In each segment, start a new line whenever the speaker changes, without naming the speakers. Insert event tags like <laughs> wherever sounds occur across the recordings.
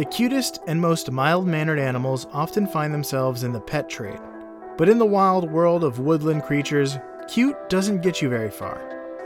The cutest and most mild mannered animals often find themselves in the pet trade. But in the wild world of woodland creatures, cute doesn't get you very far.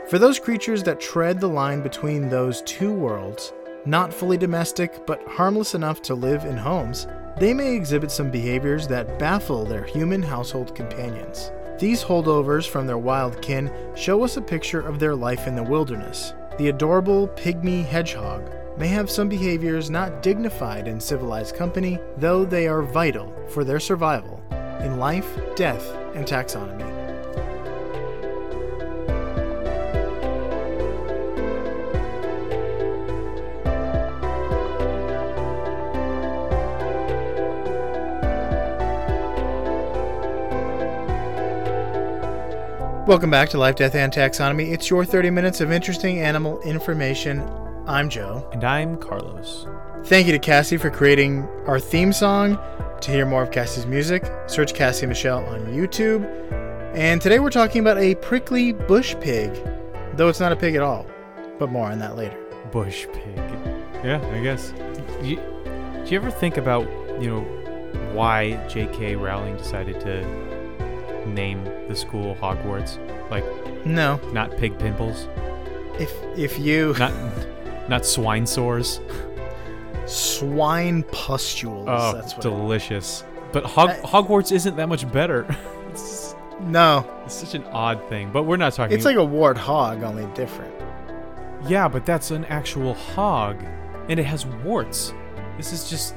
For those creatures that tread the line between those two worlds, not fully domestic but harmless enough to live in homes, they may exhibit some behaviors that baffle their human household companions. These holdovers from their wild kin show us a picture of their life in the wilderness. The adorable pygmy hedgehog may have some behaviors not dignified in civilized company, though they are vital for their survival in life, death, and taxonomy. Welcome back to Life, Death, and Taxonomy. It's your 30 minutes of interesting animal information. I'm Joe.
And I'm Carlos.
Thank you to Cassie for creating our theme song. To hear more of Cassie's music, search Cassie Michelle on YouTube. And today we're talking about a prickly bush pig, though it's not a pig at all. But more on that later.
Bush pig. Yeah, I guess. You, do you ever think about, you know, why J.K. Rowling decided to name the school Hogwarts? Like,
No,
not pig pimples,
if if you
not <laughs> not swine sores.
swine pustules,
Oh,
that's what.
delicious. But Hog- Hogwarts isn't that much better. <laughs> it's,
no,
it's such an odd thing. But we're not talking.
it's like a wart hog, only different.
yeah, but that's an actual hog, and it has warts. This is just.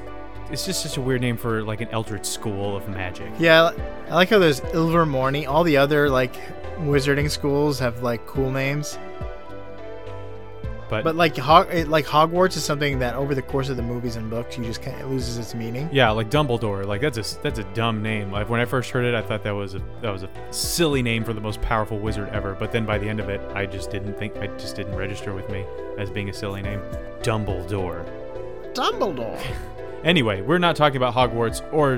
It's just such a weird name for like an eldritch school of magic.
Yeah, I like how there's Ilvermorny. All the other like wizarding schools have like cool names,
But,
but like Hog- like Hogwarts is something that over the course of the movies and books, you just kind of loses its meaning.
yeah, like Dumbledore, like that's a that's a dumb name. Like when I first heard it, I thought that was a that was a silly name for the most powerful wizard ever. But then by the end of it, I just didn't think I just didn't register with me as being a silly name. Dumbledore.
Dumbledore. <laughs>
Anyway, we're not talking about Hogwarts or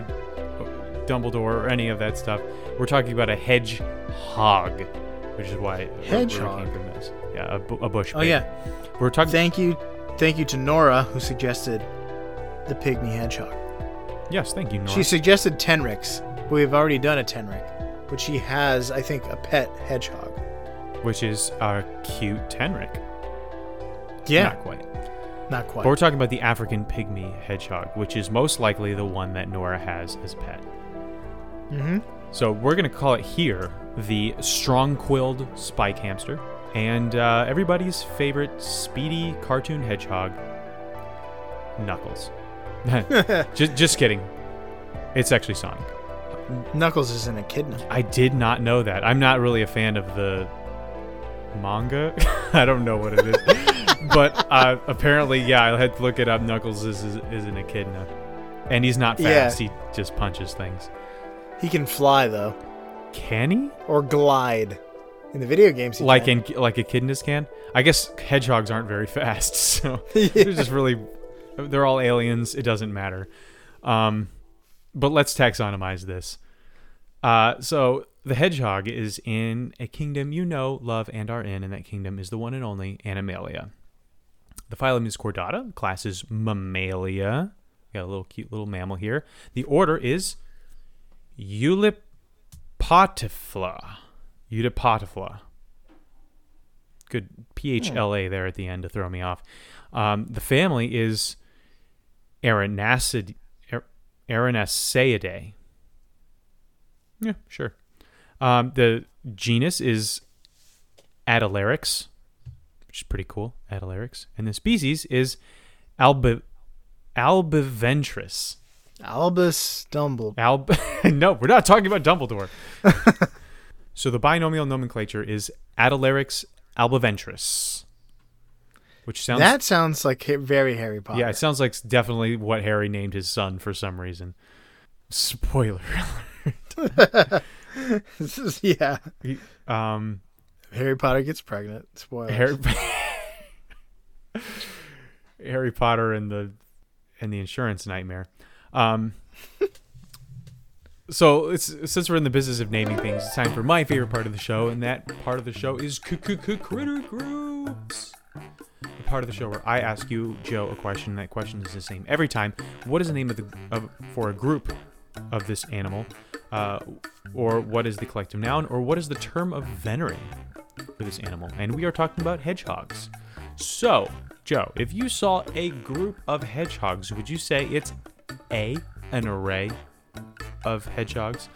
Dumbledore or any of that stuff. We're talking about a hedgehog, which is why where- where it
Hedgehog.
came from this. Yeah, a, bu- a bush.
Oh
pig.
yeah.
we're talking.
Thank you, thank you to Nora who suggested the pygmy hedgehog.
yes, thank you, Nora.
She suggested Tenrecs, but we've already done a Tenrec. But she has, I think, a pet hedgehog.
which is our cute Tenrec.
Yeah,
Not quite.
not quite.
But we're talking about the African pygmy hedgehog, which is most likely the one that Nora has as a pet.
mm-hmm.
So we're going to call it here the strong-quilled spike hamster, and uh, everybody's favorite speedy cartoon hedgehog, Knuckles. <laughs> just, just kidding. It's actually Sonic.
Knuckles is an echidna.
I did not know that. I'm not really a fan of the manga. <laughs> I don't know what it is, <laughs> but uh, apparently, yeah, I had to look it up. Knuckles is, is, is an echidna, and he's not
Yeah.
fast. He just punches things.
He can fly though,
Can he?
or glide. In the video games,
Like
can.
in like echidnas can? I guess hedgehogs aren't very fast, <laughs> so <laughs>
Yeah.
they're just really. They're all aliens. It doesn't matter. Um, but let's taxonomize this. Uh, so the hedgehog is in a kingdom you know, love, and are in, and that kingdom is the one and only Animalia. The phylum is Chordata. Class is Mammalia. Got a little cute little mammal here. The order is Eulipotyphla. Eulipotyphla. Good PHLA there at the end to throw me off. Um, the family is Aranacid, Ar- Yeah, sure. Um, the genus is Atelerix, which is pretty cool. Atelerix. And the species is Albi- Albiventris.
Albus Dumble.
Alb. <laughs> no, we're not talking about Dumbledore. <laughs> so the binomial nomenclature is Atelerix albiventris, which sounds
That sounds like very Harry Potter.
yeah, it sounds like definitely what Harry named his son for some reason. Spoiler. <laughs> alert.
This <laughs> is- yeah.
He- um,
Harry Potter gets pregnant. Spoilers.
Harry, <laughs> Harry Potter and the and the insurance nightmare. Um, so since we're in the business of naming things, it's time for my favorite part of the show, and that part of the show is critter groups. part of the show where I ask you, Joe, a question. And that question is the same every time. What is the name of the of, for a group of this animal, uh, or what is the collective noun, or what is the term of venery for this animal? And we are talking about hedgehogs. So, Joe, if you saw a group of hedgehogs, would you say it's a an array of hedgehogs,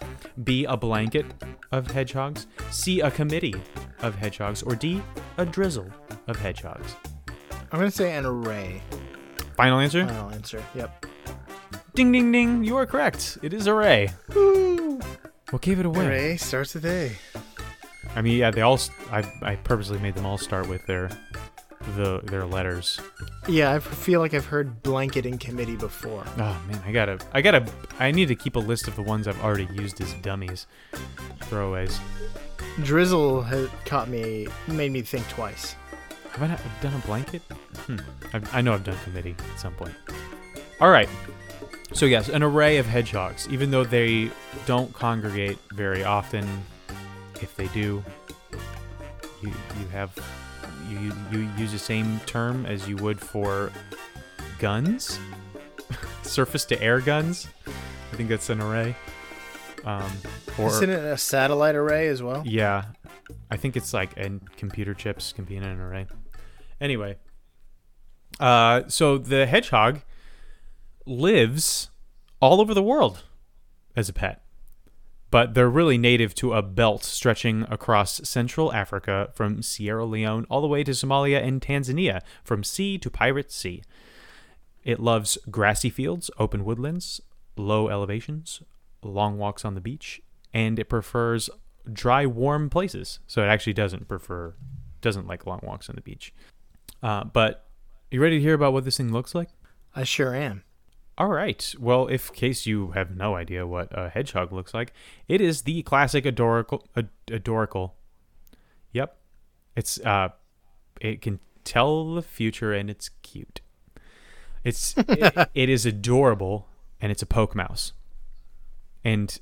B, a blanket of hedgehogs, C, a committee of hedgehogs, or D, a drizzle of hedgehogs?
I'm gonna say an array.
Final answer?
Final answer. Yep.
Ding, ding, ding. You are correct. It is array.
Woo!
What gave it away?
Array starts with A.
I mean, yeah, they all. I I purposely made them all start with their the their letters.
Yeah, I feel like I've heard blanket and committee before.
Oh man, I gotta, I gotta, I need to keep a list of the ones I've already used as dummies, throwaways.
Drizzle had caught me, made me think twice.
Have I not done a blanket? Hmm. I've, I know I've done committee at some point. All right. So yes, an array of hedgehogs. Even though they don't congregate very often, if they do, you you have you you use the same term as you would for guns, <laughs> surface to air guns. I think that's an array. Um, or
Isn't it a satellite array as well?
yeah, I think it's like and computer chips can be in an array. Anyway, uh, so the hedgehog lives all over the world as a pet, but they're really native to a belt stretching across Central Africa from Sierra Leone all the way to Somalia and Tanzania, from sea to Pirate Sea. It loves grassy fields, open woodlands, low elevations, long walks on the beach, and it prefers dry, warm places. So it actually doesn't prefer, doesn't like long walks on the beach. Uh, but you ready to hear about what this thing looks like?
I sure am.
All right. Well, if case you have no idea what a hedgehog looks like, it is the classic adorical. Ad- adorical. Yep. It's uh, it can tell the future and it's cute. It's <laughs> it, it is adorable and it's a poke mouse. And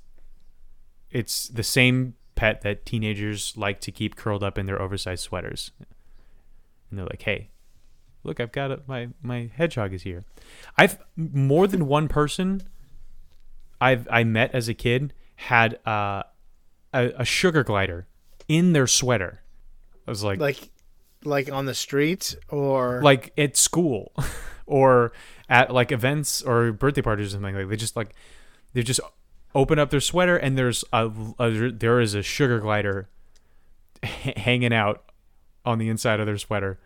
it's the same pet that teenagers like to keep curled up in their oversized sweaters. And they're like, "Hey, look, I've got a, my my hedgehog is here." I've more than one person I've I met as a kid had uh, a a sugar glider in their sweater. I was like,
Like, like on the street or
like at school <laughs> or at like events or birthday parties or something like they just like they just open up their sweater and there's a, a there is a sugar glider h- hanging out on the inside of their sweater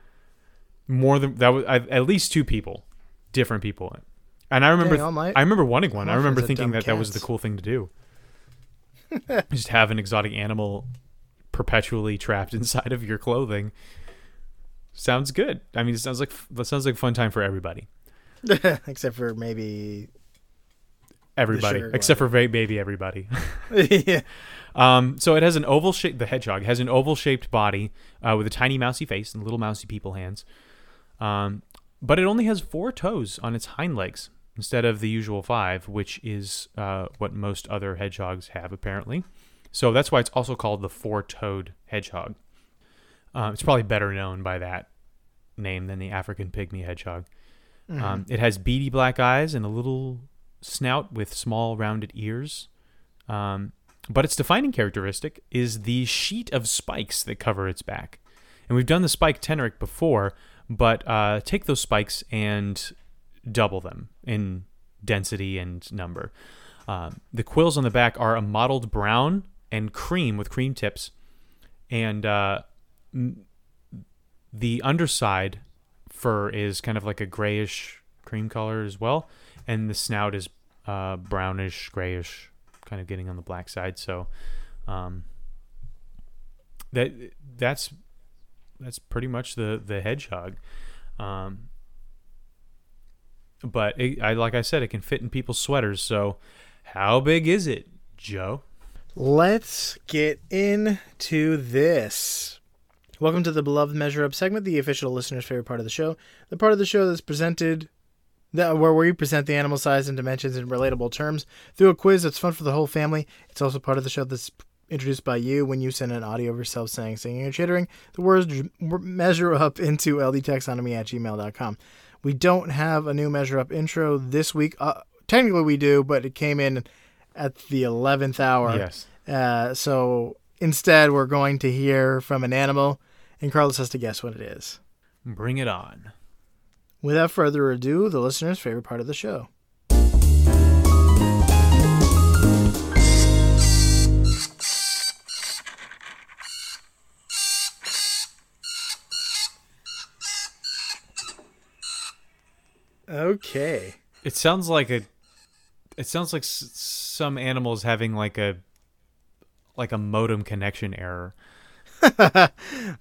more than that was I, at least two people different people. And i remember
Dang, my-
i remember wanting one. I remember thinking that that was the cool thing to do. <laughs> Just have an exotic animal perpetually trapped inside of your clothing. Sounds good. I mean it sounds like that sounds like a fun time for everybody. <laughs>
Except for maybe
everybody. except for ba- baby everybody. <laughs>
Yeah.
um, so it has an oval shape the hedgehog has an oval shaped body uh, with a tiny mousy face and little mousy people hands um, but it only has four toes on its hind legs instead of the usual five which is uh, what most other hedgehogs have apparently so that's why it's also called the four-toed hedgehog um, it's probably better known by that name than the african pygmy hedgehog um, it has beady black eyes and a little snout with small rounded ears. Um, but its defining characteristic is the sheet of spikes that cover its back. And we've done the spike tenrec before, but uh, take those spikes and double them in density and number. Um, the quills on the back are a mottled brown and cream with cream tips, and uh, the underside fur is kind of like a grayish cream color as well, and the snout is uh, brownish, grayish, kind of getting on the black side. So um, that that's that's pretty much the the hedgehog. Um, but it, I like I said, it can fit in people's sweaters. So how big is it, Joe?
Let's get into this. Welcome to the beloved Measure Up segment, the official listener's favorite part of the show. The part of the show that's presented, that where we present the animal size and dimensions in relatable terms through a quiz that's fun for the whole family. It's also part of the show that's introduced by you when you send an audio of yourself saying, singing, or chittering. The words measure up <laughs> into ldtaxonomy at gmail.com. We don't have a new measure up intro this week. Uh, technically, we do, but it came in at the 11th hour.
Yes.
Uh, so instead, we're going to hear from an animal, and Carlos has to guess what it is.
Bring it on.
Without further ado, the listener's favorite part of the show. Okay.
It sounds like a. It sounds like s- some animals having like a, like a modem connection error. <laughs>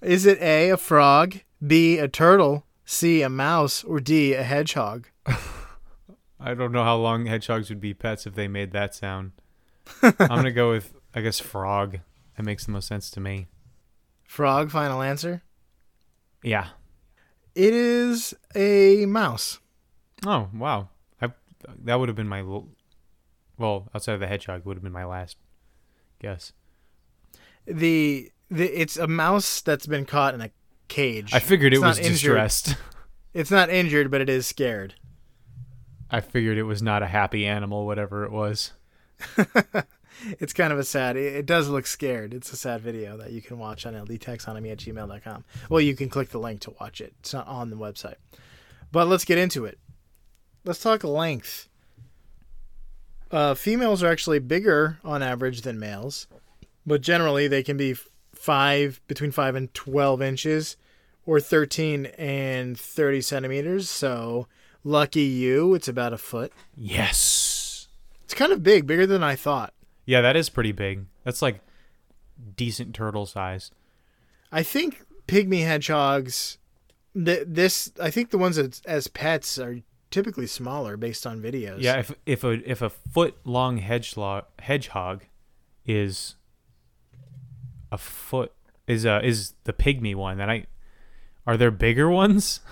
Is it A, a frog, B, a turtle, C, a mouse, or D, a hedgehog? <laughs>
I don't know how long hedgehogs would be pets if they made that sound. <laughs> I'm gonna go with I guess frog. That makes the most sense to me.
Frog, final answer.
Yeah.
It is a mouse.
Oh wow. I that would have been my well outside of the hedgehog would have been my last guess.
The, the it's a mouse that's been caught in a cage.
I figured it was
injured.
distressed. <laughs>
It's not injured, but it is scared.
I figured it was not a happy animal, whatever it was. <laughs>
It's kind of a sad. It, it does look scared. It's a sad video that you can watch on ldtaxonomy at gmail.com. Well, you can click the link to watch it. It's not on the website. But let's get into it. Let's talk length. Uh, females are actually bigger on average than males, but generally they can be five between five and twelve inches, or thirteen and thirty centimeters. So lucky you, it's about a foot.
Yes.
It's kind of big, bigger than I thought.
Yeah, that is pretty big. That's like decent turtle size.
I think pygmy hedgehogs, th- this I think the ones that as pets are typically smaller based on videos.
Yeah, if if a if a foot long hedgehog hedgehog is a foot is uh is the pygmy one, then I are there bigger ones? <laughs>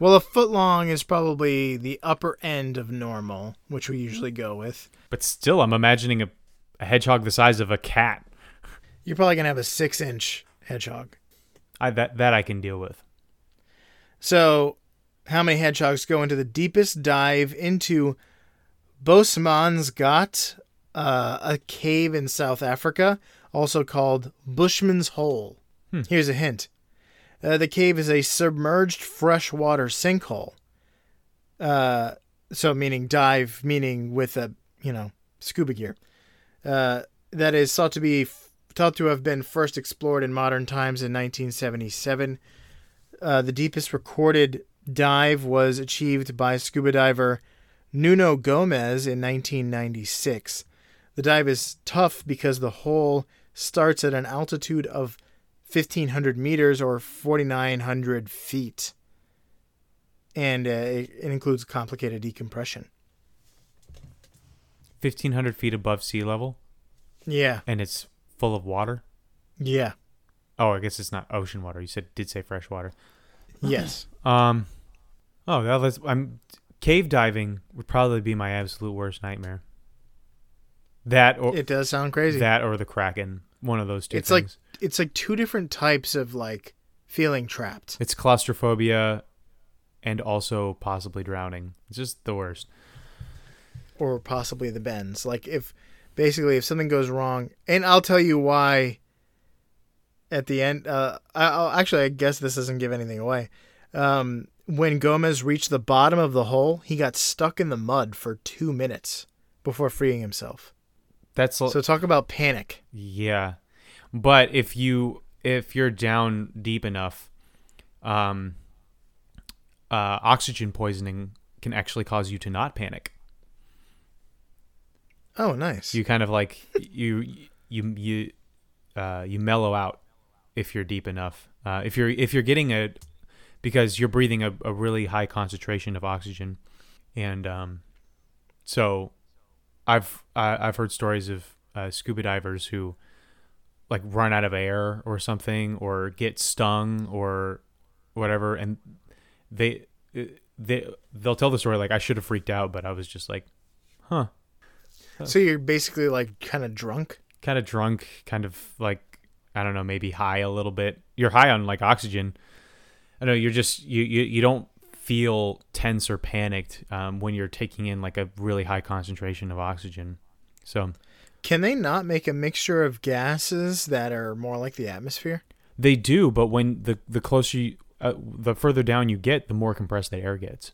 Well, a foot long is probably the upper end of normal, which we usually go with.
But still, I'm imagining a, a hedgehog the size of a cat.
You're probably gonna have a six inch hedgehog.
I that that I can deal with.
So, how many hedgehogs go into the deepest dive into Bosmansgat, uh, a cave in South Africa, also called Bushman's Hole?
Hmm.
Here's a hint. Uh, the cave is a submerged freshwater sinkhole. Uh, so meaning dive, meaning with a you know scuba gear. Uh, that is thought to be thought to have been first explored in modern times in 1977. Uh, the deepest recorded dive was achieved by scuba diver Nuno Gomes in 1996. The dive is tough because the hole starts at an altitude of 1500 meters or 4900 feet. And uh, it, it includes complicated decompression.
Fifteen hundred feet above sea level,
Yeah.
and it's full of water.
Yeah.
Oh, I guess it's not ocean water. You said did say fresh water.
Yes.
Um, oh, that was, I'm cave diving would probably be my absolute worst nightmare. That or
It does sound crazy.
that or the kraken, one of those two.
It's like- it's like two different types of like feeling trapped.
it's claustrophobia, and also possibly drowning. It's just the worst.
or possibly the bends. Like if basically if something goes wrong, and I'll tell you why. At the end, uh, I, I'll actually I guess this doesn't give anything away. Um, when Gomes reached the bottom of the hole, he got stuck in the mud for two minutes before freeing himself.
That's
So talk about panic.
Yeah, but if you if you're down deep enough, um, uh, oxygen poisoning can actually cause you to not panic.
Oh, nice.
You kind of like <laughs> you you you uh, you mellow out if you're deep enough. Uh, if you're if you're getting a because you're breathing a, a really high concentration of oxygen, and um, so I've I, I've heard stories of uh, scuba divers who like run out of air or something or get stung or whatever, and they they they'll tell the story like I should have freaked out, but I was just like, huh.
so you're basically like kind of drunk.
kind of drunk, kind of like I don't know, maybe high a little bit. You're high on like oxygen. I know you're just you you, you don't feel tense or panicked um, when you're taking in like a really high concentration of oxygen. So
Can they not make a mixture of gases that are more like the atmosphere?
they do, but when the the closer you, uh, the further down you get, the more compressed that air gets.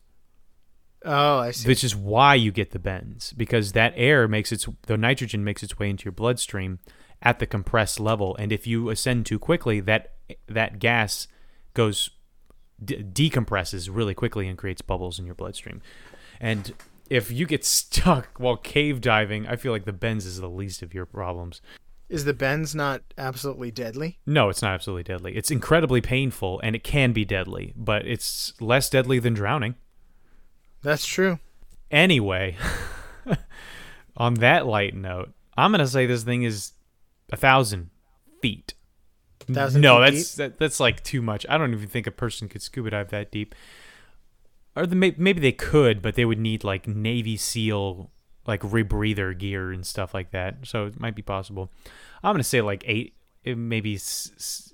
Oh, I see.
Which is why you get the bends because that air makes its the nitrogen makes its way into your bloodstream at the compressed level, and if you ascend too quickly, that that gas goes de- decompresses really quickly and creates bubbles in your bloodstream. And if you get <laughs> stuck while cave diving, I feel like the bends is the least of your problems.
Is the bends not absolutely deadly?
No, it's not absolutely deadly. It's incredibly painful and it can be deadly, but it's less deadly than drowning.
That's true.
Anyway, <laughs> on that light note, I'm gonna say this thing is a thousand feet.
Thousand
no, that's that, that's like too much. I don't even think a person could scuba dive that deep. Or the, maybe they could, but they would need like Navy SEAL like rebreather gear and stuff like that. So it might be possible. I'm gonna say like eight, eh, maybe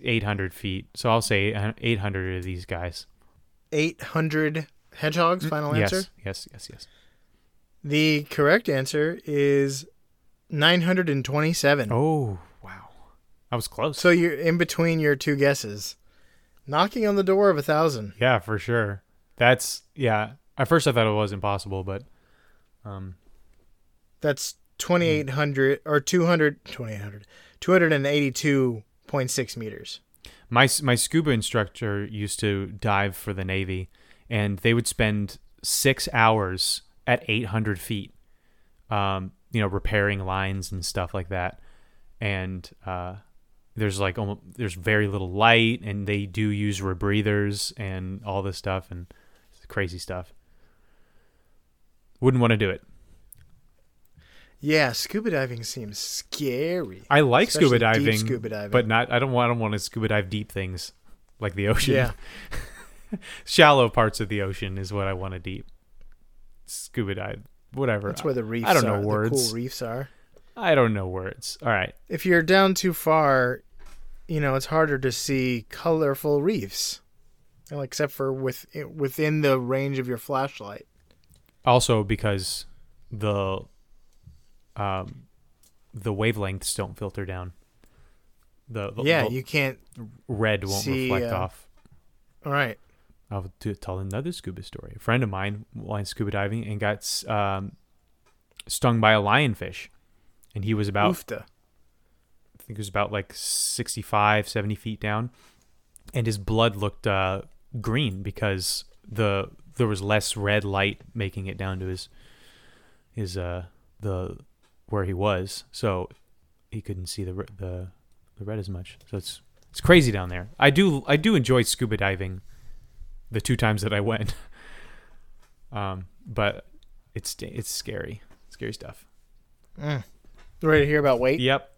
eight hundred feet. So I'll say eight hundred of these guys.
800 hedgehogs, final answer?
Yes, yes, yes, yes.
The correct answer is 927.
Oh I was close.
So you're in between your two guesses. Knocking on the door of a thousand.
Yeah, for sure. That's yeah. At first I thought it was impossible, but um
That's 2800 or 200 2800 282.6 meters.
my my scuba instructor used to dive for the Navy, and they would spend six hours at 800 feet, um, you know, repairing lines and stuff like that. And uh, there's like almost, there's very little light, and they do use rebreathers and all this stuff and crazy stuff. Wouldn't want to do it.
Yeah, scuba diving seems scary.
I like
Especially
scuba diving,
scuba diving.
but not. I don't want. I don't want to scuba dive deep things like the ocean.
Yeah. <laughs>
shallow parts of the ocean is what I want to deep scuba dive. Whatever.
That's where the reefs
I don't
are.
know
The
words.
cool reefs are.
I don't know words. All right.
If you're down too far, you know, it's harder to see colorful reefs. Except for with within the range of your flashlight.
Also, because the um the wavelengths don't filter down. The, the
yeah,
the
you can't.
red won't
see,
reflect
uh,
off.
All right.
I'll t- tell another scuba story. A friend of mine went scuba diving and got um, stung by a lionfish, and he was about
Oofta.
Think it was about like 65, 70 feet down, and his blood looked uh, green because the there was less red light making it down to his his uh the where he was, so he couldn't see the the the red as much. So it's it's crazy down there. I do I do enjoy scuba diving. The two times that I went, <laughs> um, but it's it's scary, scary stuff.
Mm. Ready to hear about weight?
Yep.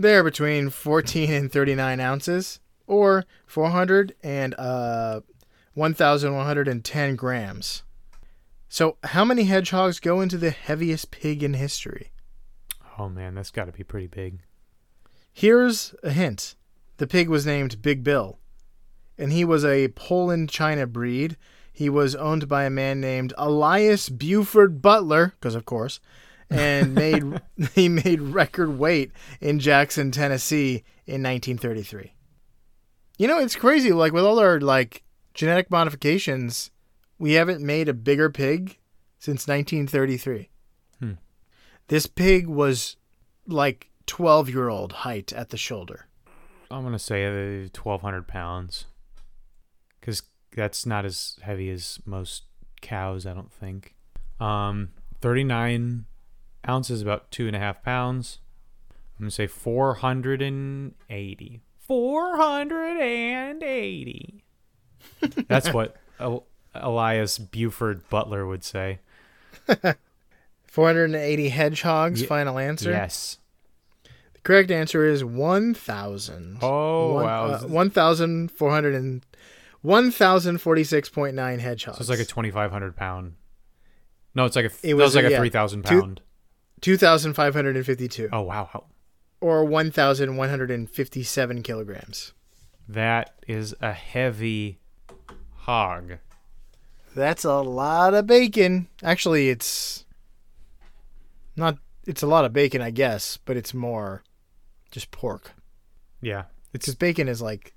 They're between 14 and 39 ounces, or 400 and uh, 1,110 grams. So, how many hedgehogs go into the heaviest pig in history?
Oh man, that's got to be pretty big.
Here's a hint the pig was named Big Bill, and he was a Poland China breed. He was owned by a man named Elias Buford Butler, because of course, and made <laughs> he made record weight in Jackson, Tennessee in 1933. You know, it's crazy. Like with all our like genetic modifications, we haven't made a bigger pig since 1933.
Hmm.
This pig was like 12 year old height at the shoulder.
I'm gonna say uh, 1,200 pounds, because that's not as heavy as most cows. I don't think. Um, 39 ounces, about two and a half pounds. I'm gonna say 480. 480. <laughs> That's what El- Elias Buford Butler would say. <laughs>
480 hedgehogs,
Ye-
final answer.
Yes.
The correct answer is 1,000.
Oh
One-
wow.
uh, 1,400 and 1,046.9 hedgehogs.
So it's like a 2,500 pound. No, it's like a.
It was
was like
a- yeah,
3,000
two-
pound.
2,552
Oh wow, How-
or 1,157 kilograms.
that is a heavy hog.
That's a lot of bacon. Actually, it's not. It's a lot of bacon, I guess, but it's more just pork.
Yeah, it's.
Because bacon is like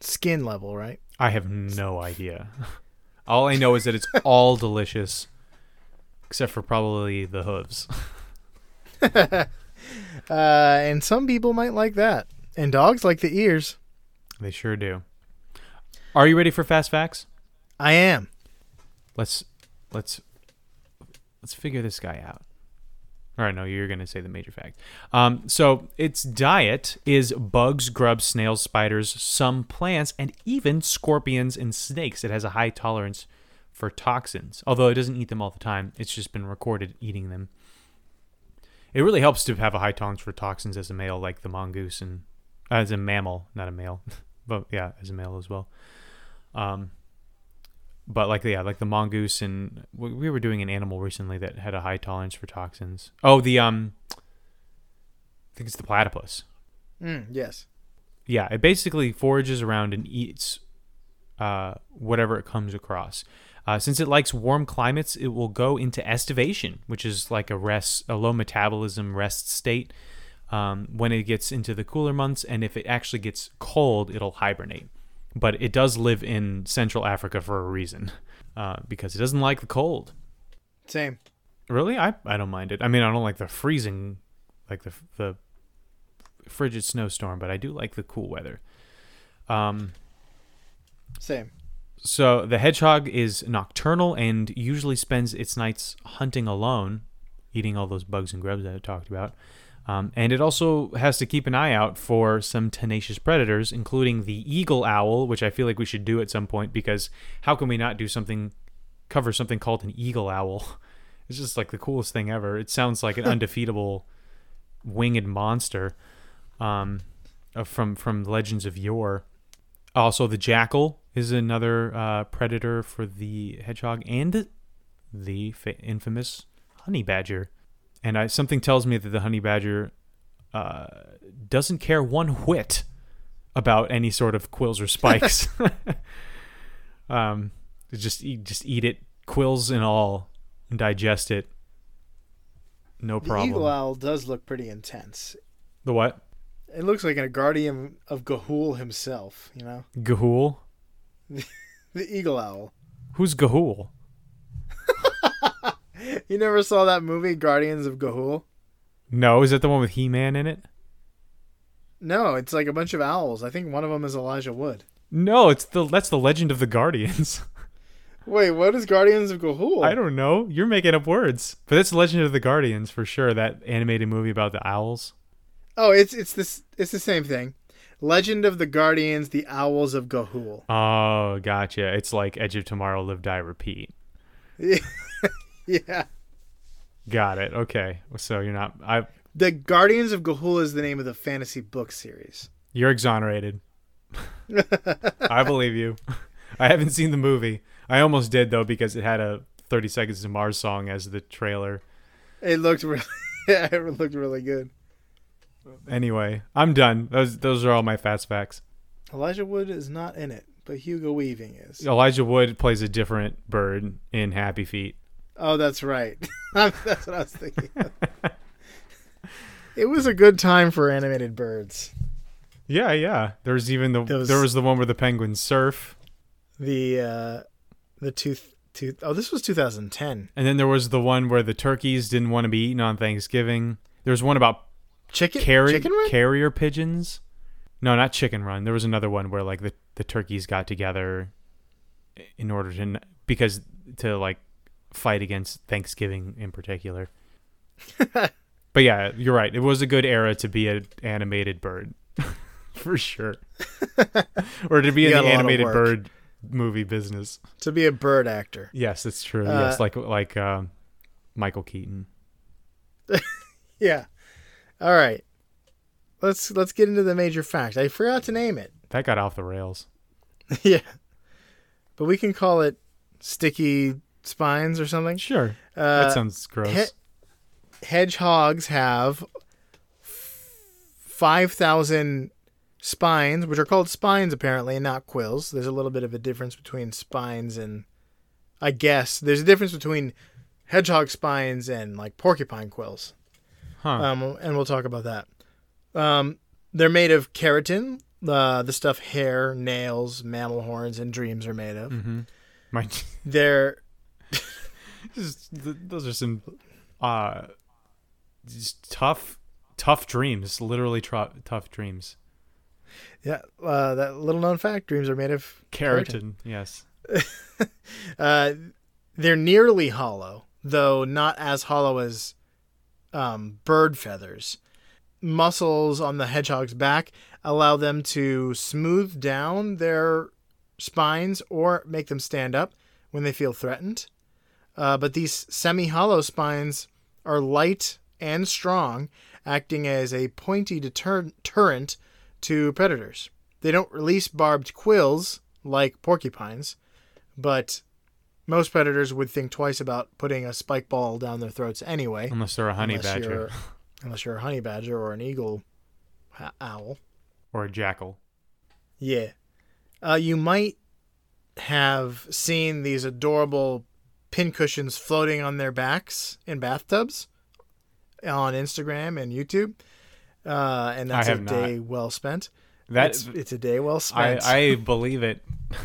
skin level, right?
I have no idea. <laughs> All I know is that it's all delicious, except for probably the hooves. <laughs>
Uh, and some people might like that. And dogs like the ears.
They sure do. Are you ready for fast facts?
I am.
Let's let's let's figure this guy out. All right, no, you're gonna say the major fact. Um, so its diet is bugs, grubs, snails, spiders, some plants, and even scorpions and snakes. It has a high tolerance for toxins, although it doesn't eat them all the time. It's just been recorded eating them. It really helps to have a high tolerance for toxins as a male, like the mongoose, and as a mammal, not a male, <laughs> but yeah, as a male as well. Um, but like yeah, like the mongoose and we we were doing an animal recently that had a high tolerance for toxins. Oh, the um, I think it's the platypus.
Mm, yes.
Yeah, it basically forages around and eats uh, whatever it comes across. Uh, since it likes warm climates, it will go into estivation, which is like a rest, a low metabolism rest state. Um, when it gets into the cooler months, and if it actually gets cold, it'll hibernate. But it does live in Central Africa for a reason, <laughs> uh, because it doesn't like the cold.
Same.
Really, I I don't mind it. I mean, I don't like the freezing, like the the frigid snowstorm, but I do like the cool weather. Um,
Same.
So the hedgehog is nocturnal and usually spends its nights hunting alone, eating all those bugs and grubs that I talked about. Um, and it also has to keep an eye out for some tenacious predators, including the eagle owl, which I feel like we should do at some point because how can we not do something, cover something called an eagle owl? <laughs> It's just like the coolest thing ever. It sounds like an <laughs> undefeatable winged monster um, from from legends of yore. Also, the jackal is another uh, predator for the hedgehog, and the fa- infamous honey badger. And I, something tells me that the honey badger uh, doesn't care one whit about any sort of quills or spikes. <laughs> <laughs> um, just eat, just eat it, quills and all, and digest it. No
The
problem.
eagle owl does look pretty intense.
the what?
It looks like a guardian of Ga'Hoole himself, you know?
Ga'Hoole? <laughs>
The eagle owl.
Who's Ga'Hoole? <laughs>
You never saw that movie, Guardians of Ga'Hoole?
No, is that the one with He Man in it?
No, it's like a bunch of owls. I think one of them is Elijah Wood.
No, it's the that's the Legend of the Guardians. <laughs>
Wait, what is Guardians of Ga'Hoole?
I don't know. You're making up words, but it's Legend of the Guardians for sure. That animated movie about the owls.
Oh, it's it's this it's the same thing. Legend of the Guardians, the Owls of Ga'Hoole.
Oh, gotcha. It's like Edge of Tomorrow, Live Die Repeat. <laughs>
Yeah.
Got it. Okay. So you're not. I.
The Guardians of Ga'Hoole is the name of the fantasy book series.
You're exonerated. <laughs> I believe you. I haven't seen the movie. I almost did though because it had a 30 Seconds to Mars song as the trailer.
It looked really yeah, <laughs> it looked really good.
Anyway, I'm done. Those those are all my fast facts.
Elijah Wood is not in it, but Hugo Weaving is.
Elijah Wood plays a different bird in Happy Feet.
Oh, that's right. <laughs> that's what I was thinking. it was a good time for animated birds.
Yeah, yeah. There's even the
Those-
there was the one where the penguins surf,
The uh the two two oh this was 2010.
and then there was the one where the turkeys didn't want to be eaten on Thanksgiving. There was one about
Chicken
carri-
Chicken Run?
carrier pigeons. No, not Chicken Run. There was another one where like the the turkeys got together in order to because to like fight against Thanksgiving in particular. <laughs> but yeah, you're right. It was a good era to be an animated bird. <laughs> For sure. <laughs> or to be
You
in the
a lot of
animated bird movie business.
to be a bird actor.
Yes, that's true.
Uh,
yes, like like um, Michael Keaton.
Yeah. All right. Let's let's get into the major fact. I forgot to name it.
That got off the rails. <laughs>
yeah. But we can call it sticky spines or something.
Sure.
Uh,
that sounds gross.
he- hedgehogs have five thousand spines, which are called spines apparently, and not quills. There's a little bit of a difference between spines and, I guess, there's a difference between hedgehog spines and like porcupine quills.
Huh.
Um, and we'll talk about that. Um, they're made of keratin, uh, the stuff hair, nails, mammal horns, and dreams are made of.
mm-hmm. My, <laughs>
They're <laughs>
just- those are some uh, tough, tough dreams. Literally tru- tough dreams.
yeah, uh, that little known fact: dreams are made of
Keratin, yes. <laughs>
Uh, they're nearly hollow, though not as hollow as um, bird feathers. Muscles on the hedgehog's back allow them to smooth down their spines or make them stand up when they feel threatened. Uh, but these semi hollow spines are light and strong, acting as a pointy deterrent to predators. They don't release barbed quills like porcupines, but most predators would think twice about putting a spike ball down their throats anyway.
Unless they're a honey
unless
badger
You're, <laughs> unless you're a honey badger or an eagle owl.
or a jackal.
Yeah. Uh, you might have seen these adorable pincushions floating on their backs in bathtubs on Instagram and YouTube. Uh, and that's
I
a
have
day well spent.
That
it's, it's a day well
I,
spent.
I <laughs> believe it. <laughs>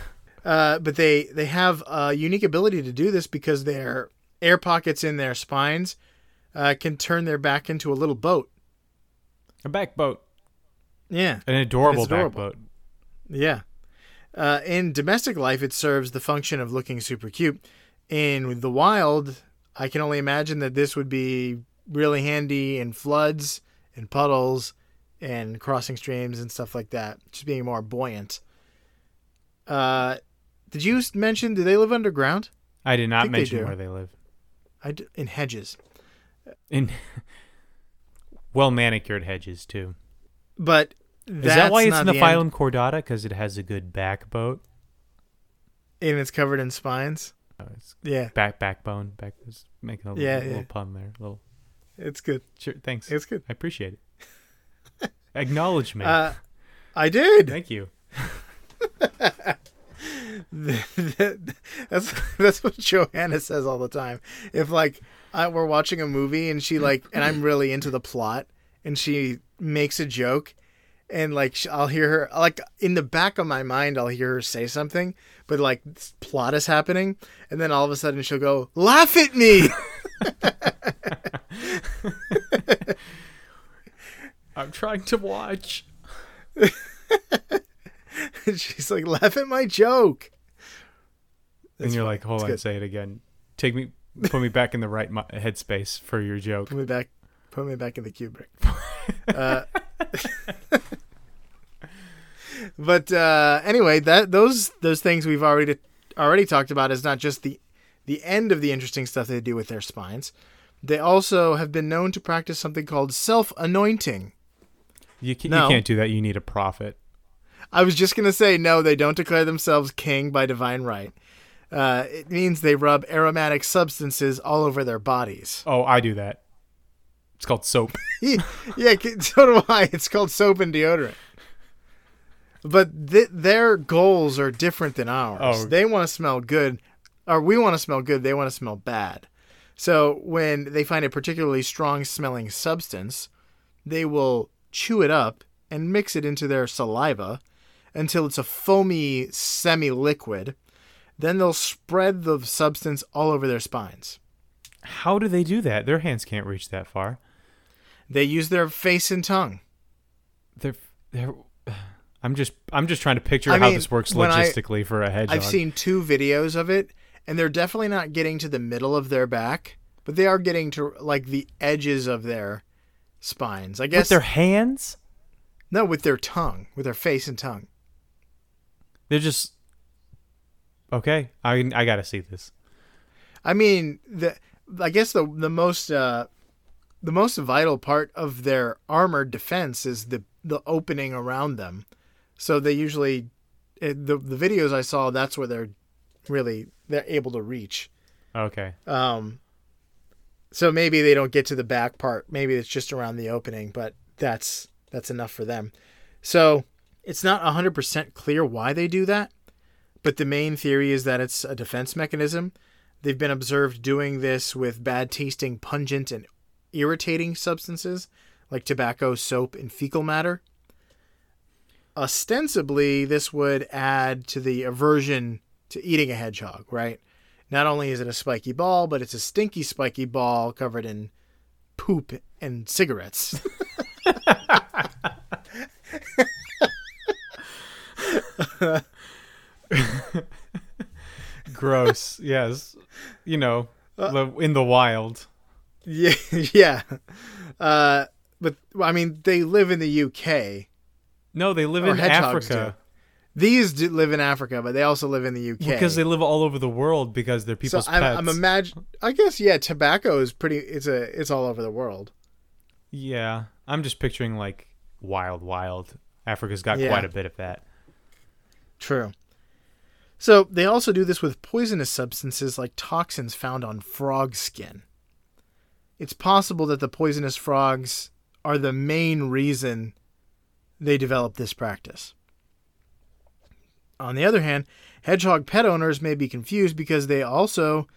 Uh, but they they have a unique ability to do this because their air pockets in their spines uh, can turn their back into a little boat.
A back boat,
Yeah,
an adorable,
adorable.
back boat.
yeah. Uh, in domestic life, it serves the function of looking super cute. In the wild, I can only imagine that this would be really handy in floods and puddles and crossing streams and stuff like that. Just being more buoyant. Uh, did you mention? Do they live underground?
I did not
they
mention
do.
where they live.
I d- in hedges.
In <laughs> well manicured hedges too.
But
Is that why it's in the,
end,
phylum Chordata? Because it has a good back boat.
and it's covered in spines?
It's
Yeah,
back backbone. Back making a little,
Yeah,
little pun there. Little
it's good.
sure. Thanks.
It's good.
I appreciate it. <laughs> Acknowledgement.
Uh, I did.
Thank you. <laughs> <laughs>
that's that's what Johanna says all the time. If like I, we're watching a movie and she like, and I'm really into the plot, and she makes a joke, and like I'll hear her like in the back of my mind, I'll hear her say something, but like this plot is happening, and then all of a sudden she'll go, "Laugh at me." <laughs>
I'm trying to watch. <laughs>
She's like, "Laugh at my joke."
And you're like, hold
It's
on,
good.
say it again. Take me, put me back in the right headspace for your joke.
Put me back. Put me back in the Kubrick. <laughs> uh, but uh, anyway, that those those things we've already already talked about is not just the the end of the interesting stuff they do with their spines. They also have been known to practice something called self anointing.
You, can,
No.
you can't do that. You need a prophet.
I was just gonna say no. They don't declare themselves king by divine right. Uh, it means they rub aromatic substances all over their bodies.
Oh, I do that. It's called soap. <laughs>
yeah, so do I. It's called soap and deodorant. But th- their goals are different than ours.
Oh.
They want to smell good, or we want to smell good. They want to smell bad. So when they find a particularly strong smelling substance, they will chew it up and mix it into their saliva until it's a foamy semi liquid. Then they'll spread the substance all over their spines.
How do they do that? Their hands can't reach that far.
They use their face and tongue.
They're they're. <sighs> I'm just I'm just trying to picture
I
how
mean,
this works
when I-
logistically for a hedgehog.
I've seen two videos of it, and they're definitely not getting to the middle of their back, but they are getting to like the edges of their spines. I guess with
their hands.
no, with their tongue, with their face and tongue.
They're just okay. I I gotta see this.
I mean, the I guess the the most uh, the most vital part of their armored defense is the the opening around them. So they usually it, the the videos I saw that's where they're really they're able to reach.
Okay.
Um, So maybe they don't get to the back part. Maybe it's just around the opening, but that's that's enough for them. So it's not 100% clear why they do that, but the main theory is that it's a defense mechanism. They've been observed doing this with bad tasting, pungent, and irritating substances like tobacco, soap, and fecal matter. Ostensibly, this would add to the aversion to eating a hedgehog, right? Not only is it a spiky ball, but it's a stinky spiky ball covered in poop and cigarettes. <laughs> <laughs> <laughs>
Gross. yes. You know, the- in the wild.
yeah, <laughs> yeah. Uh, but I mean, they live in the UK.
No, they live in Africa.
These do live in Africa, but they also live in the UK.
Because they live all over the world because they're
so
people's
I'm,
pets.
I'm imagine. I guess yeah, tobacco is pretty. It's a. It's all over the world.
yeah. I'm just picturing like wild, wild. Africa's got
Yeah.
quite a bit of that.
True. So they also do this with poisonous substances like toxins found on frog skin. It's possible that the poisonous frogs are the main reason they developed this practice. On the other hand, hedgehog pet owners may be confused because they also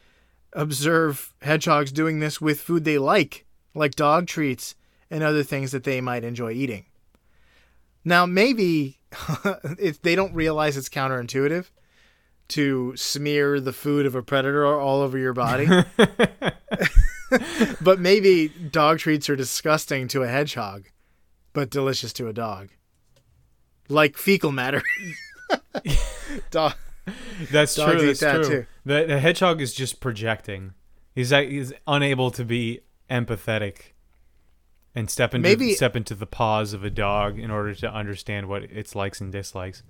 observe hedgehogs doing this with food they like, like dog treats and other things that they might enjoy eating. Now, maybe <laughs> if they don't realize it's counterintuitive to smear the food of a predator all over your body. <laughs> but maybe dog treats are disgusting to a hedgehog, but delicious to a dog. Like fecal matter. <laughs> dog.
That's
Dogs
true. That's
that
true.
too.
The, the hedgehog is just projecting. He's like, he's unable to be empathetic and step into
Maybe-
step into the paws of a dog in order to understand what its likes and dislikes.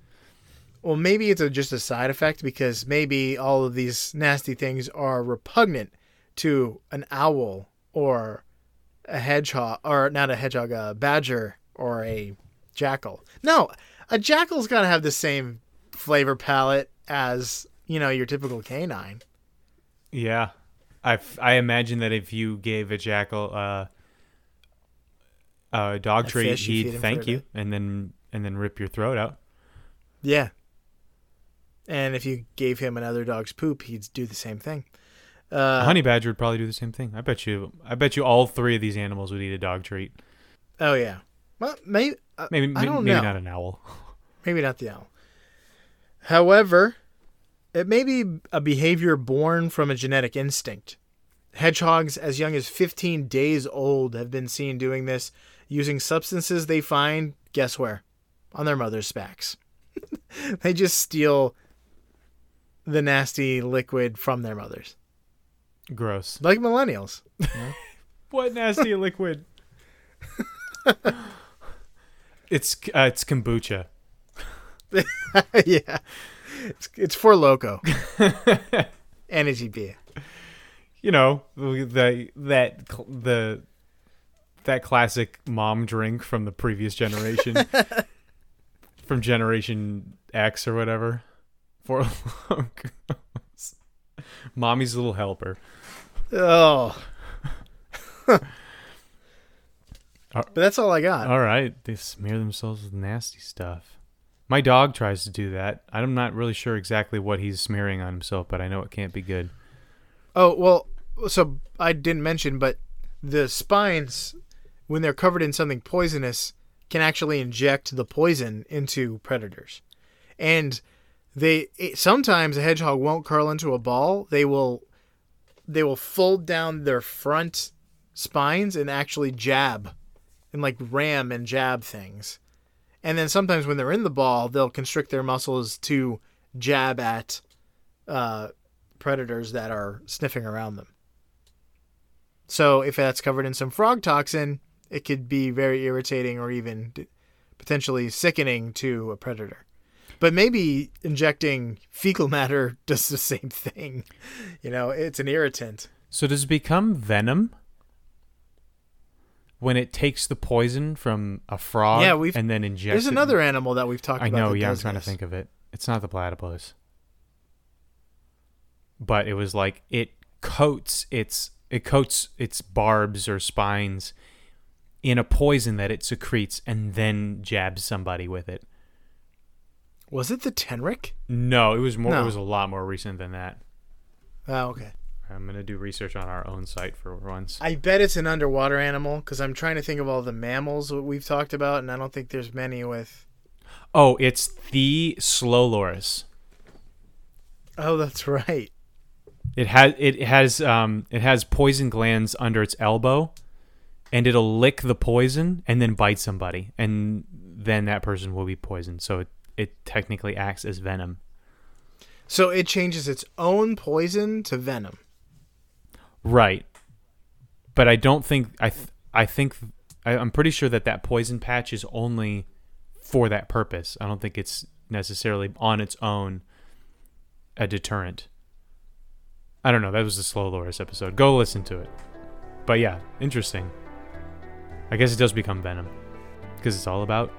Well, maybe it's a, just a side effect because maybe all of these nasty things are repugnant to an owl or a hedgehog, or not a hedgehog, a badger or a jackal. No, a jackal's got to have the same flavor palette as you know your typical canine.
Yeah, I, I imagine that if you gave a jackal uh, a dog
A
treat, he'd thank you and then and then rip your throat out.
Yeah. And if you gave him another dog's poop, he'd do the same thing.
A
Uh,
honey badger would probably do the same thing. I bet you. I bet you all three of these animals would eat a dog treat.
oh yeah. Well, maybe uh,
Maybe
I don't
maybe
know.
not an owl. <laughs>
Maybe not the owl. However, it may be a behavior born from a genetic instinct. Hedgehogs as young as 15 days old have been seen doing this using substances they find, guess where? On their mother's backs. <laughs> they just steal the nasty liquid from their mothers.
Gross.
Like millennials. <laughs>
What nasty liquid? <laughs> it's uh, it's kombucha. <laughs>
yeah. It's, it's Four Loko. Energy beer.
You know the that the that classic mom drink from the previous generation, from Generation X or whatever. <laughs> Mommy's little helper.
Oh. <laughs> But that's all I got.
All right, they smear themselves with nasty stuff. My dog tries to do that. I'm not really sure exactly what he's smearing on himself, but I know it can't be good.
Oh, well, so I didn't mention, but the spines, when they're covered in something poisonous, can actually inject the poison into predators. And they it, sometimes a hedgehog won't curl into a ball. They will they will fold down their front spines and actually jab and like ram and jab things. And then sometimes when they're in the ball, they'll constrict their muscles to jab at uh, predators that are sniffing around them. So if that's covered in some frog toxin, it could be very irritating or even potentially sickening to a predator. But maybe injecting fecal matter <laughs> does the same thing. You know, it's an irritant.
So does it become venom when it takes the poison from a frog
Yeah, we've-
and then injects
There's
it?
another animal that we've talked
I
about.
know, yeah, I'm trying to think of it. It's not the platypus. But it was like it coats its it coats its barbs or spines in a poison that it secretes and then jabs somebody with it.
Was it the Tenrec?
No, it was more.
No.
It was a lot more recent than that.
Oh, okay.
I'm gonna do research on our own site for once.
I bet it's an underwater animal because I'm trying to think of all the mammals that we've talked about, and I don't think there's many with.
Oh, it's the Slow Loris.
Oh, that's right.
It has it has um it has poison glands under its elbow, and it'll lick the poison and then bite somebody, and then that person will be poisoned. So it it technically acts as venom.
So it changes its own poison to venom.
Right. But I don't think I th- I think I, I'm pretty sure that that poison patch is only for that purpose. I don't think it's necessarily on its own a deterrent. I don't know. That was the Slow Loris episode. Go listen to it. But yeah, interesting. I guess it does become venom because it's all about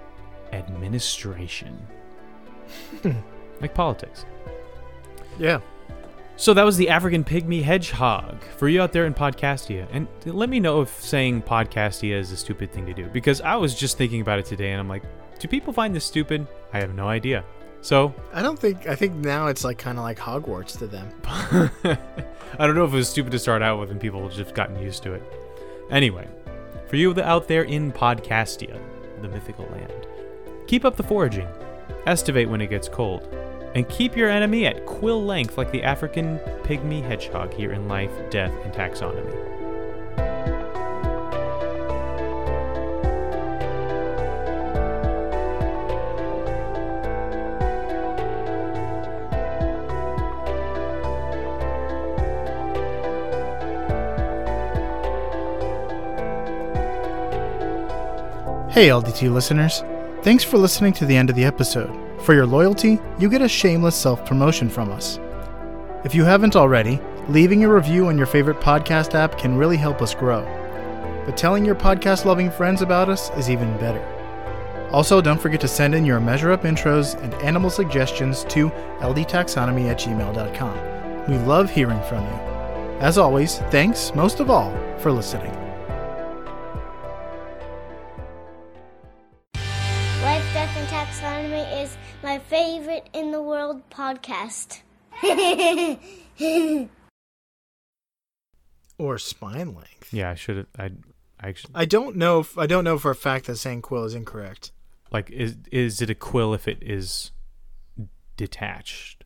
administration, <laughs> like politics.
Yeah.
So that was the African pygmy hedgehog for you out there in Podcastia. And let me know if saying Podcastia is a stupid thing to do because I was just thinking about it today and I'm like, do people find this stupid? I have no idea. So
I don't think. I think now it's like kind of like Hogwarts to them. <laughs>
I don't know if it was stupid to start out with and people have just gotten used to it. Anyway, for you out there in Podcastia, the mythical land, keep up the foraging, estivate when it gets cold, and keep your enemy at quill length like the African pygmy hedgehog here in Life, Death, and Taxonomy.
Hey, LDT listeners. Thanks for listening to the end of the episode. For your loyalty, you get a shameless self promotion from us. If you haven't already, leaving a review on your favorite podcast app can really help us grow. But telling your podcast loving friends about us is even better. Also, don't forget to send in your measure up intros and animal suggestions to ldtaxonomy at gmail.com. We love hearing from you. As always, thanks, most of all, for listening.
Podcast. <laughs>
Or spine length.
Yeah, I should. I, I actually
I don't know. If, I don't know for a fact that saying quill is incorrect.
like is is it a quill if it is detached?